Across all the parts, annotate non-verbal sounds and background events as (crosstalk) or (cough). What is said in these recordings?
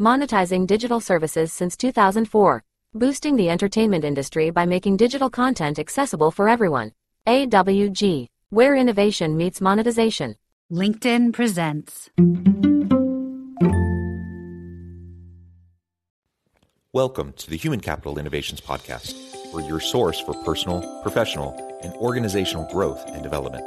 monetizing digital services since 2004, boosting the entertainment industry by making digital content accessible for everyone. AWG, where innovation meets monetization. LinkedIn presents. Welcome to the Human Capital Innovations Podcast, where your source for personal, professional, and organizational growth and development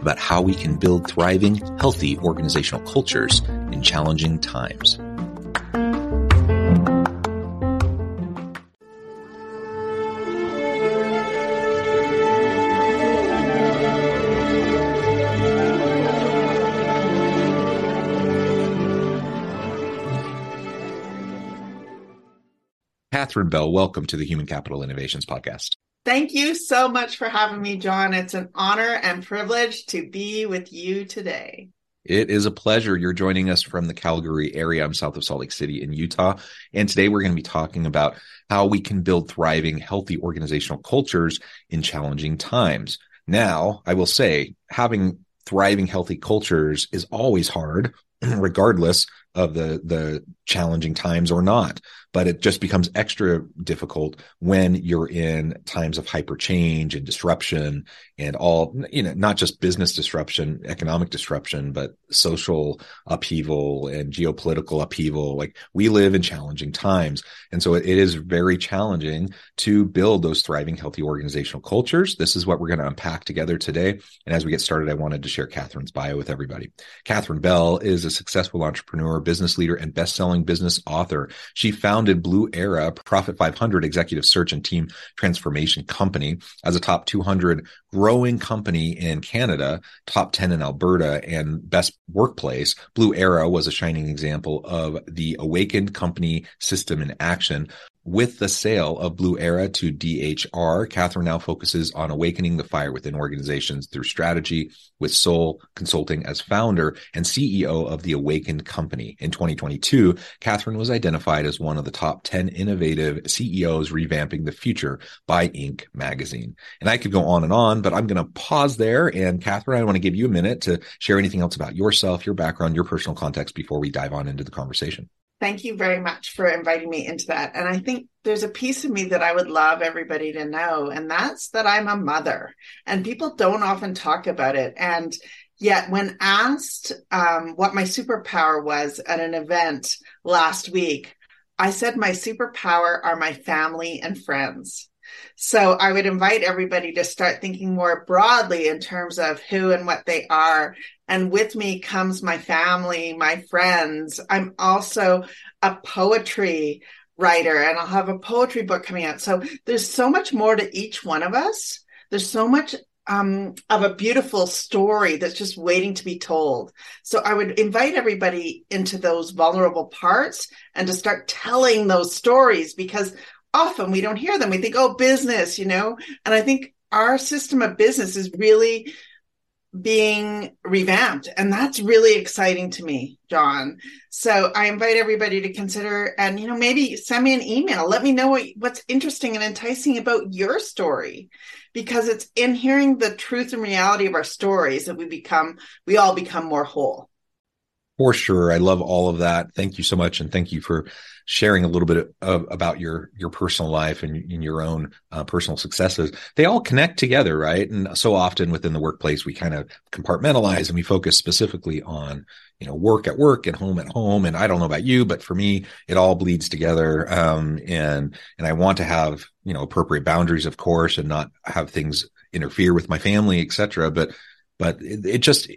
about how we can build thriving, healthy organizational cultures in challenging times. Catherine Bell, welcome to the Human Capital Innovations Podcast. Thank you so much for having me, John. It's an honor and privilege to be with you today. It is a pleasure. You're joining us from the Calgary area. I'm south of Salt Lake City in Utah. And today we're going to be talking about how we can build thriving, healthy organizational cultures in challenging times. Now, I will say having thriving, healthy cultures is always hard, (clears throat) regardless of the the challenging times or not but it just becomes extra difficult when you're in times of hyper change and disruption and all you know not just business disruption economic disruption but social upheaval and geopolitical upheaval. Like we live in challenging times. And so it is very challenging to build those thriving healthy organizational cultures. This is what we're going to unpack together today. And as we get started i wanted to share catherine's bio with everybody. Catherine bell is a successful entrepreneur business leader, and best-selling business author. She founded BluEra, Profit 500 executive search and team transformation company as a top 200 growing company in Canada, top 10 in Alberta, and best workplace. BluEra was a shining example of the awakened company system in action. With the sale of BluEra to DHR, Catherine now focuses on awakening the fire within organizations through strategy, with Soul Consulting as founder and CEO of the Awakened Company. In 2022, Catherine was identified as one of the top 10 innovative CEOs revamping the future by Inc. magazine. And I could go on and on, but I'm going to pause there. And Catherine, I want to give you a minute to share anything else about yourself, your background, your personal context before we dive on into the conversation. Thank you very much for inviting me into that. And I think there's a piece of me that I would love everybody to know, and that's that I'm a mother. And people don't often talk about it. And yet, when asked um, what my superpower was at an event last week, I said my superpower are my family and friends. So I would invite everybody to start thinking more broadly in terms of who and what they are and with me comes my family, my friends. I'm also a poetry writer and I'll have a poetry book coming out. So there's so much more to each one of us. There's so much um, of a beautiful story that's just waiting to be told. So I would invite everybody into those vulnerable parts and to start telling those stories because often we don't hear them. We think, oh, business, you know, and I think our system of business is really being revamped and that's really exciting to me john so i invite everybody to consider and you know maybe send me an email let me know what, what's interesting and enticing about your story because it's in hearing the truth and reality of our stories that we become we all become more whole For sure. I love all of that. Thank you so much. And thank you for sharing a little bit of, about your, your personal life and, and your own uh, personal successes. They all connect together, right? And so often within the workplace, we kind of compartmentalize and we focus specifically on, you know, work at work and home at home. And I don't know about you, but for me, it all bleeds together. Um, and, and I want to have, you know, appropriate boundaries, of course, and not have things interfere with my family, et cetera. But, but it, it just,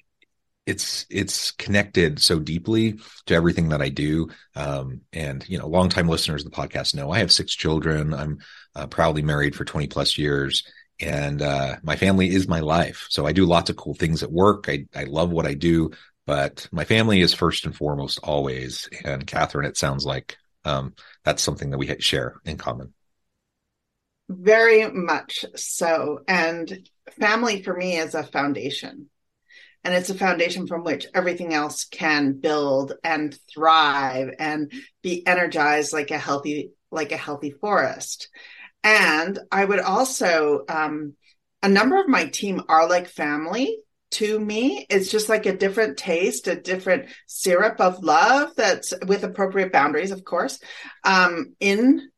it's it's connected so deeply to everything that I do. Um, and you know, longtime listeners of the podcast know I have six children. I'm uh, proudly married for 20 plus years, and uh, my family is my life. So I do lots of cool things at work. I I love what I do, but my family is first and foremost always. And Catherine, it sounds like um, that's something that we share in common. Very much so, and family for me is a foundation and it's a foundation from which everything else can build and thrive and be energized like a healthy like a healthy forest. And i would also um, a number of my team are like family to me. It's just like a different taste a different syrup of love that's with appropriate boundaries of course um, in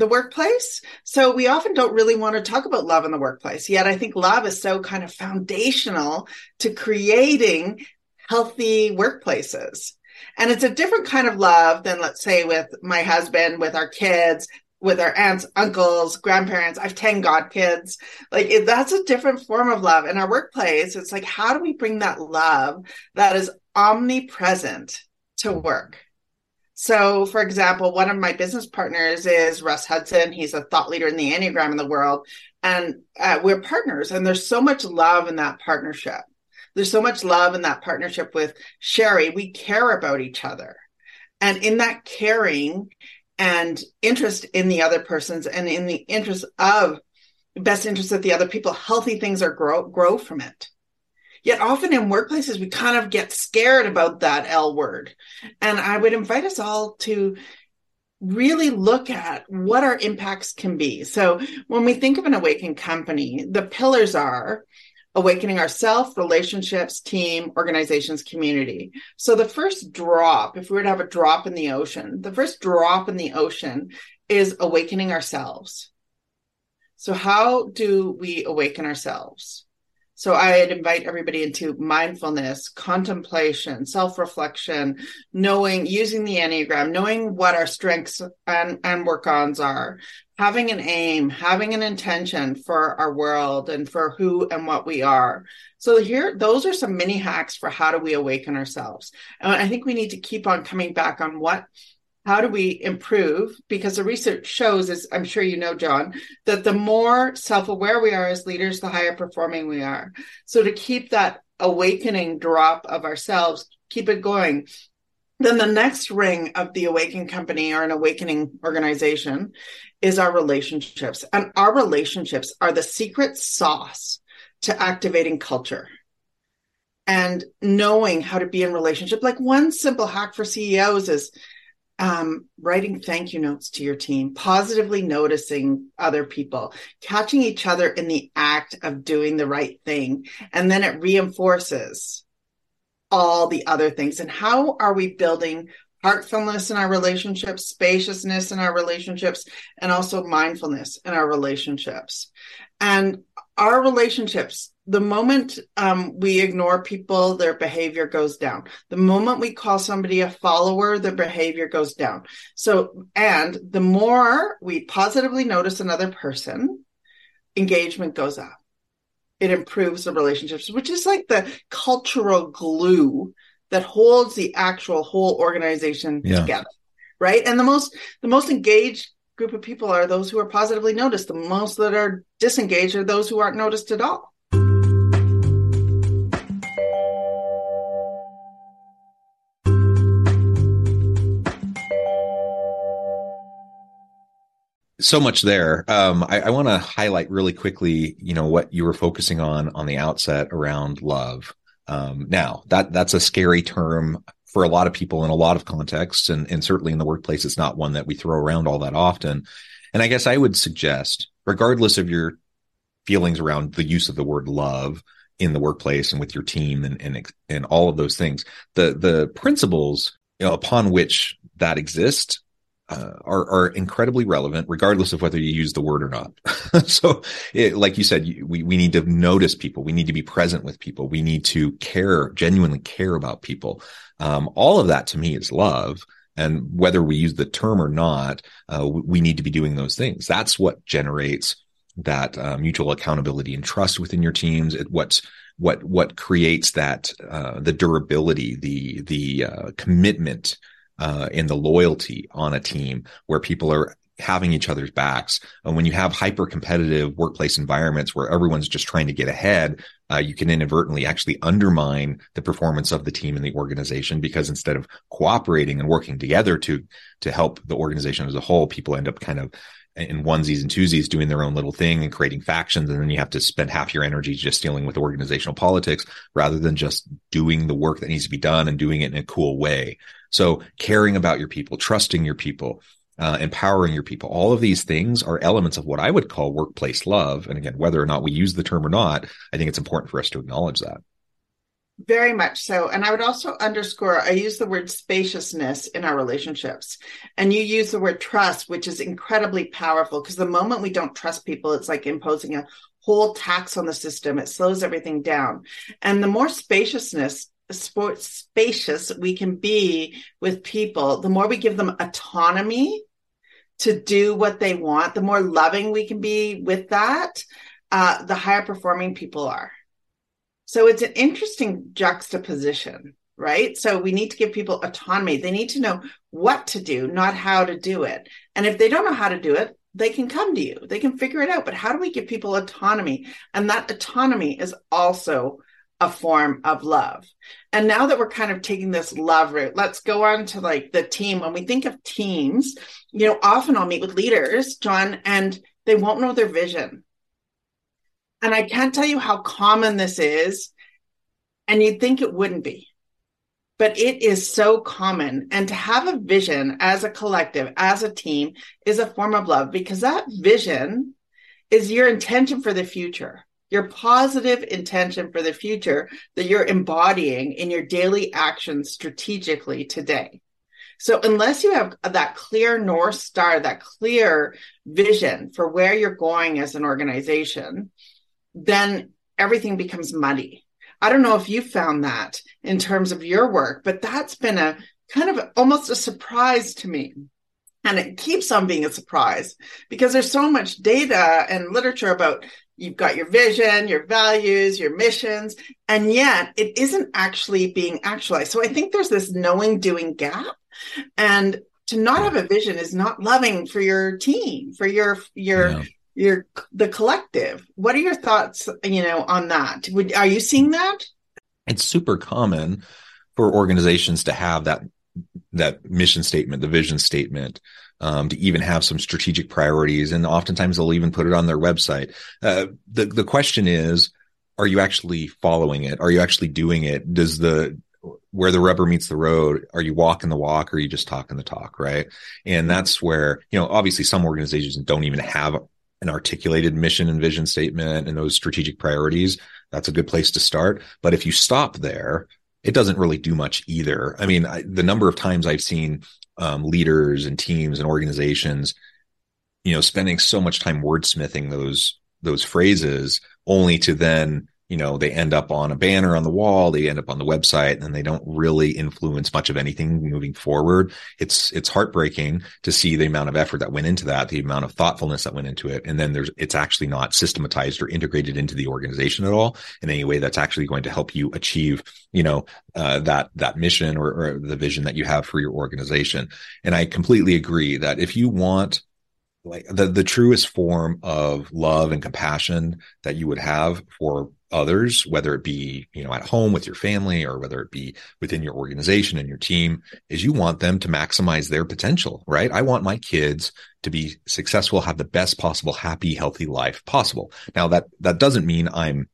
the workplace. So we often don't really want to talk about love in the workplace. Yet I think love is so kind of foundational to creating healthy workplaces. And it's a different kind of love than, let's say, with my husband, with our kids, with our aunts, uncles, grandparents. I've 10 godkids. Like that's a different form of love. In our workplace, it's like, how do we bring that love that is omnipresent to work? So, for example, one of my business partners is Russ Hudson. He's a thought leader in the Enneagram in the world. And uh, we're partners, and there's so much love in that partnership. There's so much love in that partnership with Sherry. We care about each other. And in that caring and interest in the other person's and in the interest of best interest of the other people, healthy things are grow grow from it. Yet often in workplaces, we kind of get scared about that L word. And I would invite us all to really look at what our impacts can be. So when we think of an awakened company, the pillars are awakening ourself, relationships, team, organizations, community. So the first drop, if we were to have a drop in the ocean, the first drop in the ocean is awakening ourselves. So how do we awaken ourselves? So I'd invite everybody into mindfulness, contemplation, self-reflection, knowing, using the Enneagram, knowing what our strengths and, and work-ons are, having an aim, having an intention for our world and for who and what we are. So here, those are some mini hacks for how do we awaken ourselves. And I think we need to keep on coming back on what how do we improve? Because the research shows, as I'm sure you know, John, that the more self aware we are as leaders, the higher performing we are. So to keep that awakening drop of ourselves, keep it going. Then the next ring of the awakening company or an awakening organization is our relationships. And our relationships are the secret sauce to activating culture and knowing how to be in relationship. Like one simple hack for CEOs is um, writing thank you notes to your team, positively noticing other people, catching each other in the act of doing the right thing. And then it reinforces all the other things. And how are we building heartfulness in our relationships, spaciousness in our relationships, and also mindfulness in our relationships? And our relationships, the moment um, we ignore people, their behavior goes down. The moment we call somebody a follower, their behavior goes down. So, and the more we positively notice another person, engagement goes up. It improves the relationships, which is like the cultural glue that holds the actual whole organization yeah. together. Right. And the most, the most engaged group of people are those who are positively noticed. The most that are disengaged are those who aren't noticed at all. So much there. Um, I, I want to highlight really quickly, you know, what you were focusing on on the outset around love. Um, now that that's a scary term for a lot of people in a lot of contexts and, and certainly in the workplace it's not one that we throw around all that often and i guess i would suggest regardless of your feelings around the use of the word love in the workplace and with your team and and and all of those things. The the principles you know, upon which that exists uh, are are incredibly relevant, regardless of whether you use the word or not. (laughs) so, it, like you said, we we need to notice people. We need to be present with people. We need to care, genuinely care about people. Um, all of that to me is love. And whether we use the term or not, uh, we need to be doing those things. That's what generates that uh, mutual accountability and trust within your teams. It, what's what what creates that uh, the durability, the the uh, commitment uh, and the loyalty on a team where people are having each other's backs. And when you have hyper competitive workplace environments where everyone's just trying to get ahead, uh, you can inadvertently actually undermine the performance of the team and the organization because instead of cooperating and working together to to help the organization as a whole, people end up kind of in onesies and twosies doing their own little thing and creating factions. And then you have to spend half your energy just dealing with organizational politics rather than just doing the work that needs to be done and doing it in a cool way. So caring about your people, trusting your people, uh, empowering your people, all of these things are elements of what I would call workplace love. And again, whether or not we use the term or not, I think it's important for us to acknowledge that. Very much so. And I would also underscore, I use the word spaciousness in our relationships. And you use the word trust, which is incredibly powerful because the moment we don't trust people, it's like imposing a whole tax on the system. It slows everything down. And the more spaciousness sports spacious we can be with people, the more we give them autonomy to do what they want, the more loving we can be with that, uh, the higher performing people are. So it's an interesting juxtaposition, right? So we need to give people autonomy. They need to know what to do, not how to do it. And if they don't know how to do it, they can come to you. They can figure it out. But how do we give people autonomy? And that autonomy is also a form of love. And now that we're kind of taking this love route, let's go on to like the team. When we think of teams, you know, often I'll meet with leaders, John, and they won't know their vision. And I can't tell you how common this is. And you'd think it wouldn't be, but it is so common. And to have a vision as a collective, as a team, is a form of love because that vision is your intention for the future your positive intention for the future that you're embodying in your daily actions strategically today. So unless you have that clear North Star, that clear vision for where you're going as an organization, then everything becomes muddy. I don't know if you found that in terms of your work, but that's been a kind of almost a surprise to me. And it keeps on being a surprise because there's so much data and literature about you've got your vision, your values, your missions, and yet it isn't actually being actualized. So I think there's this knowing doing gap. And to not have a vision is not loving for your team, for your your yeah. your the collective. What are your thoughts, you know, on that? Would are you seeing that? It's super common for organizations to have that that mission statement, the vision statement, um, to even have some strategic priorities. And oftentimes they'll even put it on their website. Uh, the, the question is, are you actually following it? Are you actually doing it? Does the, where the rubber meets the road, are you walking the walk or are you just talking the talk? Right. And that's where, you know, obviously some organizations don't even have an articulated mission and vision statement and those strategic priorities. That's a good place to start. But if you stop there, it doesn't really do much either. I mean, I, the number of times I've seen um, leaders and teams and organizations, you know, spending so much time wordsmithing those those phrases, only to then you know they end up on a banner on the wall they end up on the website and they don't really influence much of anything moving forward. It's it's heartbreaking to see the amount of effort that went into that the amount of thoughtfulness that went into it and then there's it's actually not systematized or integrated into the organization at all in any way that's actually going to help you achieve you know uh, that that mission or, or the vision that you have for your organization. And i completely agree that if you want like the the truest form of love and compassion that you would have for others, whether it be, you know, at home with your family or whether it be within your organization and your team, is you want them to maximize their potential, right? I want my kids to be successful, have the best possible, happy, healthy life possible. Now that, that doesn't mean I'm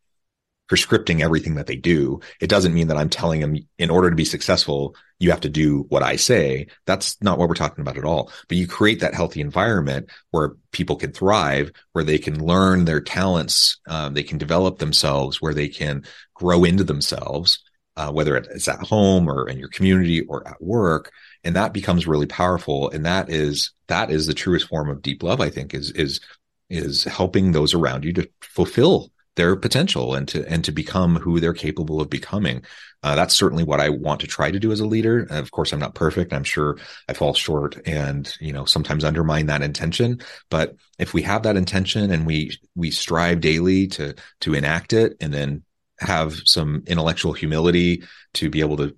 prescripting everything that they do. It doesn't mean that I'm telling them in order to be successful, you have to do what I say. That's not what we're talking about at all. But you create that healthy environment where people can thrive, where they can learn their talents, um, they can develop themselves, where they can grow into themselves, uh, whether it's at home or in your community or at work. And that becomes really powerful. And that is, that is the truest form of deep love, I think, is, is, is helping those around you to fulfill their potential and to and to become who they're capable of becoming. Uh, that's certainly what I want to try to do as a leader. Of course, I'm not perfect. I'm sure I fall short and you know sometimes undermine that intention. But if we have that intention and we we strive daily to to enact it, and then have some intellectual humility to be able to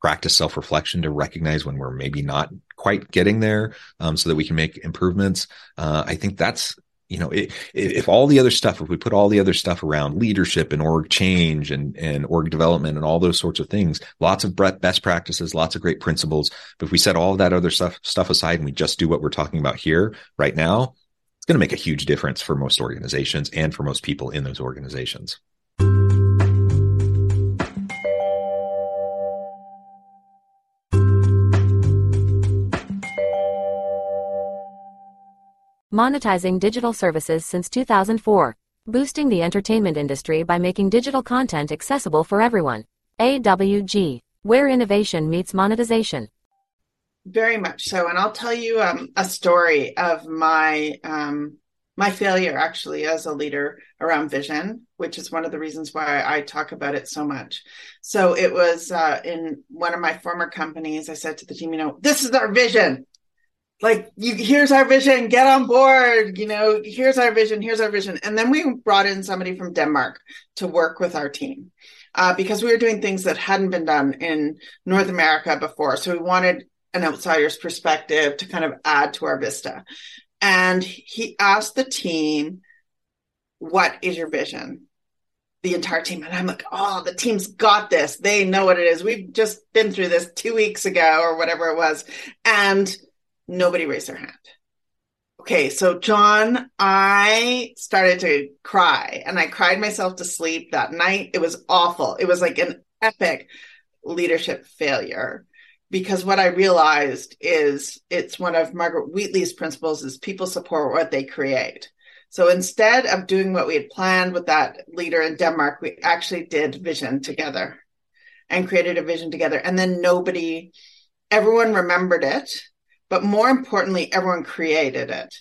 practice self reflection to recognize when we're maybe not quite getting there, um, so that we can make improvements. Uh, I think that's you know, if all the other stuff, if we put all the other stuff around leadership and org change and, and org development and all those sorts of things, lots of best practices, lots of great principles. But if we set all that other stuff, stuff aside and we just do what we're talking about here right now, it's going to make a huge difference for most organizations and for most people in those organizations. Monetizing digital services since 2004, boosting the entertainment industry by making digital content accessible for everyone. AWG, where innovation meets monetization. Very much so, and I'll tell you um, a story of my um, my failure actually as a leader around vision, which is one of the reasons why I talk about it so much. So it was uh, in one of my former companies. I said to the team, you know, this is our vision like you here's our vision get on board you know here's our vision here's our vision. And then we brought in somebody from denmark to work with our team uh, because we were doing things that hadn't been done in north america before. So we wanted an outsider's perspective to kind of add to our vista. And he asked the team what is your vision? The entire team. And i'm like oh the team's got this. They know what it is. We've just been through this two weeks ago or whatever it was. And Nobody raised their hand. Okay, so John, I started to cry and I cried myself to sleep that night. It was awful. It was like an epic leadership failure because what I realized is it's one of Margaret Wheatley's principles is people support what they create. So instead of doing what we had planned with that leader in Denmark, we actually did vision together and created a vision together. And then nobody, everyone remembered it but more importantly, everyone created it.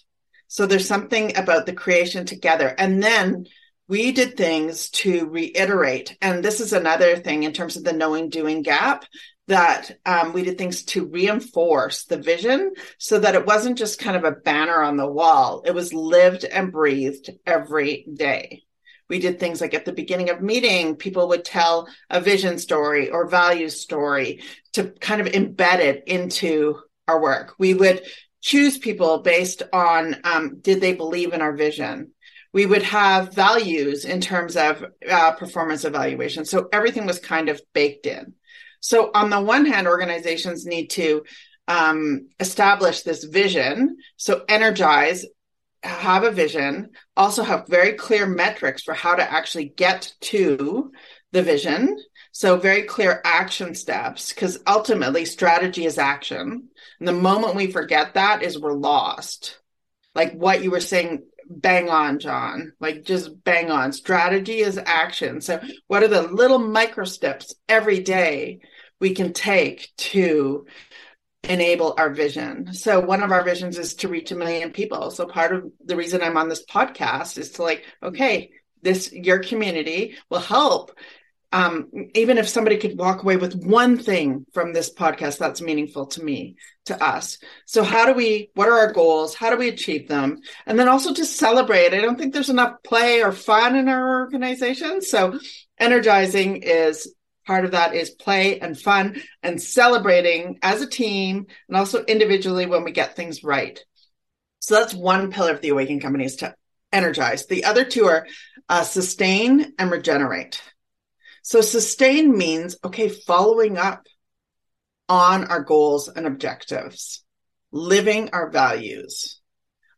So there's something about the creation together. And then we did things to reiterate. And this is another thing in terms of the knowing doing gap that um, we did things to reinforce the vision so that it wasn't just kind of a banner on the wall. It was lived and breathed every day. We did things like at the beginning of meeting, people would tell a vision story or value story to kind of embed it into our work. We would choose people based on um, did they believe in our vision. We would have values in terms of uh, performance evaluation. So everything was kind of baked in. So on the one hand, organizations need to um, establish this vision. So energize, have a vision, also have very clear metrics for how to actually get to the vision. So very clear action steps, because ultimately strategy is action. And the moment we forget that is we're lost. Like what you were saying, bang on, John. Like just bang on. Strategy is action. So what are the little micro steps every day we can take to enable our vision. So one of our visions is to reach a million people. So part of the reason I'm on this podcast is to like, okay, this your community will help um, even if somebody could walk away with one thing from this podcast that's meaningful to me to us. So how do we what are our goals? How do we achieve them? And then also just celebrate. I don't think there's enough play or fun in our organization. So energizing is part of that is play and fun and celebrating as a team and also individually when we get things right. So that's one pillar of the awaken company is to energize. The other two are uh, sustain and regenerate so sustain means, okay, following up on our goals and objectives, living our values,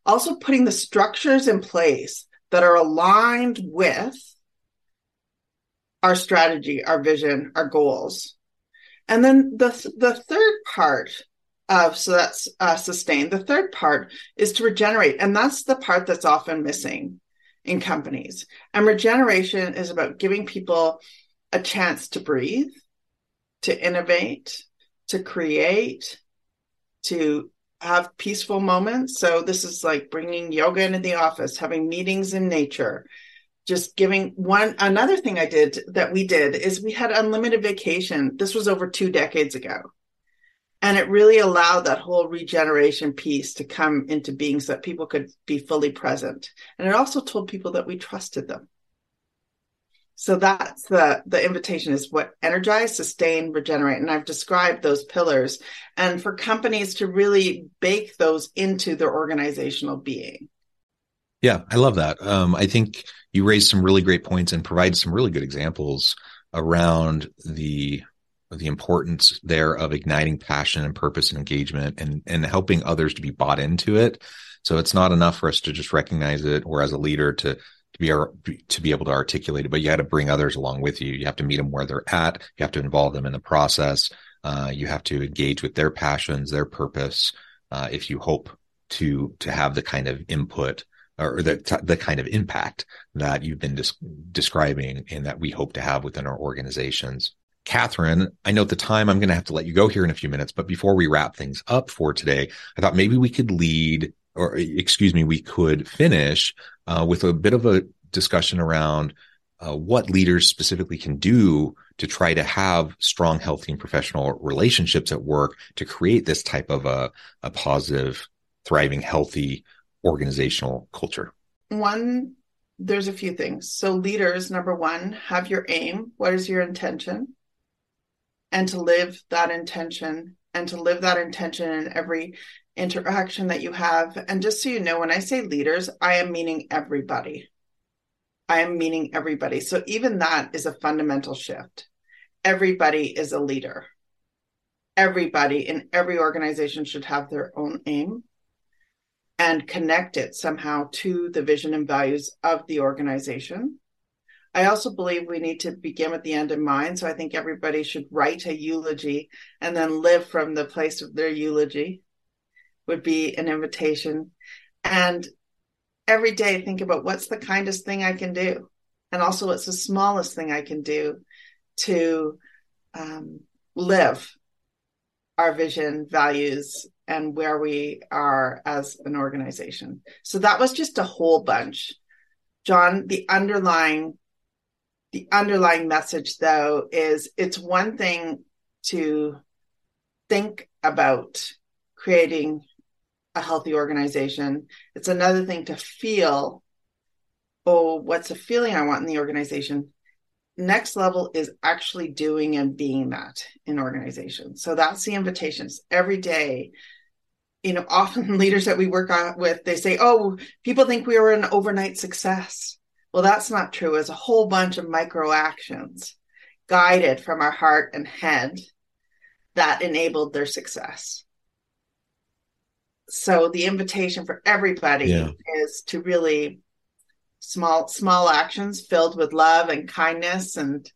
also putting the structures in place that are aligned with our strategy, our vision, our goals. And then the the third part of so that's uh, sustain. The third part is to regenerate, and that's the part that's often missing in companies. And regeneration is about giving people a chance to breathe, to innovate, to create, to have peaceful moments. So this is like bringing yoga into the office, having meetings in nature, just giving one another thing I did that we did is we had unlimited vacation. This was over 2 decades ago. And it really allowed that whole regeneration piece to come into being so that people could be fully present. And it also told people that we trusted them. So that's the the invitation is what energize, sustain, regenerate. And I've described those pillars and for companies to really bake those into their organizational being. Yeah, I love that. Um, I think you raised some really great points and provided some really good examples around the the importance there of igniting passion and purpose and engagement and and helping others to be bought into it. So it's not enough for us to just recognize it or as a leader to to be to be able to articulate it, but you got to bring others along with you. You have to meet them where they're at. You have to involve them in the process. Uh, you have to engage with their passions, their purpose. Uh, if you hope to to have the kind of input or the the kind of impact that you've been des- describing and that we hope to have within our organizations. Catherine, I know at the time I'm going to have to let you go here in a few minutes, but before we wrap things up for today, I thought maybe we could lead or excuse me, we could finish uh, with a bit of a discussion around uh, what leaders specifically can do to try to have strong, healthy, and professional relationships at work to create this type of a, a positive, thriving, healthy organizational culture. One, there's a few things. So, leaders, number one, have your aim. What is your intention? And to live that intention and to live that intention in every interaction that you have. And just so you know, when I say leaders, I am meaning everybody. I am meaning everybody. So even that is a fundamental shift. Everybody is a leader. Everybody in every organization should have their own aim and connect it somehow to the vision and values of the organization. I also believe we need to begin with the end in mind. So I think everybody should write a eulogy and then live from the place of their eulogy would be an invitation. And every day think about what's the kindest thing I can do, and also what's the smallest thing I can do to um, live our vision, values, and where we are as an organization. So that was just a whole bunch. John, the underlying the underlying message though is it's one thing to think about creating a healthy organization. It's another thing to feel, oh, what's the feeling I want in the organization? Next level is actually doing and being that in organization. So that's the invitations every day. You know, often (laughs) leaders that we work with, they say, oh, people think we were an overnight success. Well, that's not true. It's a whole bunch of micro actions guided from our heart and head that enabled their success so the invitation for everybody yeah. is to really small small actions filled with love and kindness and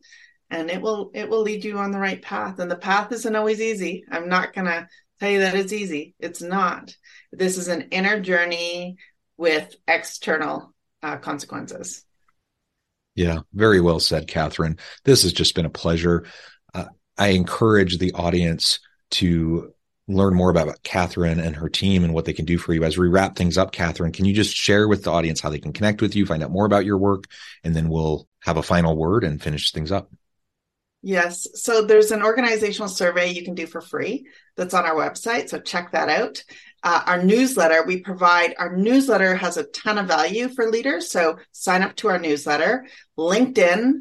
and it will it will lead you on the right path. And the path isn't always easy. I'm not going to tell you that it's easy. It's not. This is an inner journey with external uh, consequences. Yeah. Very well said catherine. This has just been a pleasure. Uh, i encourage the audience to learn more about Catherine and her team and what they can do for you. As we wrap things up, Catherine, can you just share with the audience how they can connect with you, find out more about your work, and then we'll have a final word and finish things up. Yes. So there's an organizational survey you can do for free that's on our website. So check that out. Uh, our newsletter, we provide our newsletter has a ton of value for leaders. So sign up to our newsletter. LinkedIn,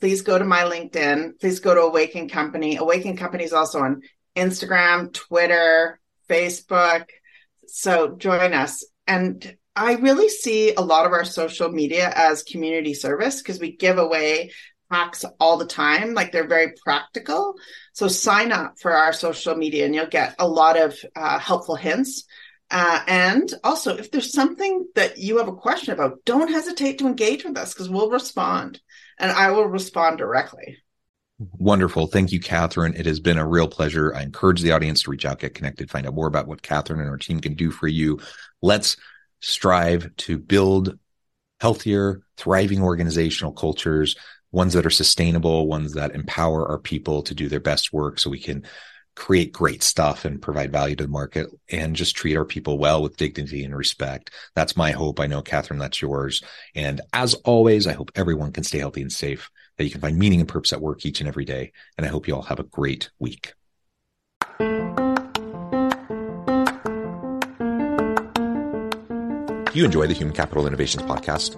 please go to my LinkedIn. Please go to Awaken Company. Awaken Company is also on Instagram, Twitter, Facebook. So join us. And I really see a lot of our social media as community service because we give away hacks all the time. Like they're very practical. So sign up for our social media and you'll get a lot of uh, helpful hints. Uh, and also, if there's something that you have a question about, don't hesitate to engage with us because we'll respond. and I will respond directly. Wonderful. Thank you, Catherine. It has been a real pleasure. I encourage the audience to reach out, get connected, find out more about what Catherine and her team can do for you. Let's strive to build healthier, thriving organizational cultures, ones that are sustainable, ones that empower our people to do their best work so we can create great stuff and provide value to the market and just treat our people well with dignity and respect. That's my hope. I know, Catherine, that's yours. And as always, I hope everyone can stay healthy and safe, that you can find meaning and purpose at work each and every day. And I hope you all have a great week. Do you enjoy the Human Capital Innovations podcast?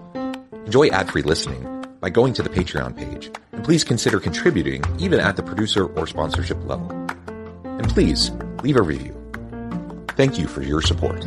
Enjoy ad free listening by going to the Patreon page. And please consider contributing even at the producer or sponsorship level. And please leave a review. Thank you for your support.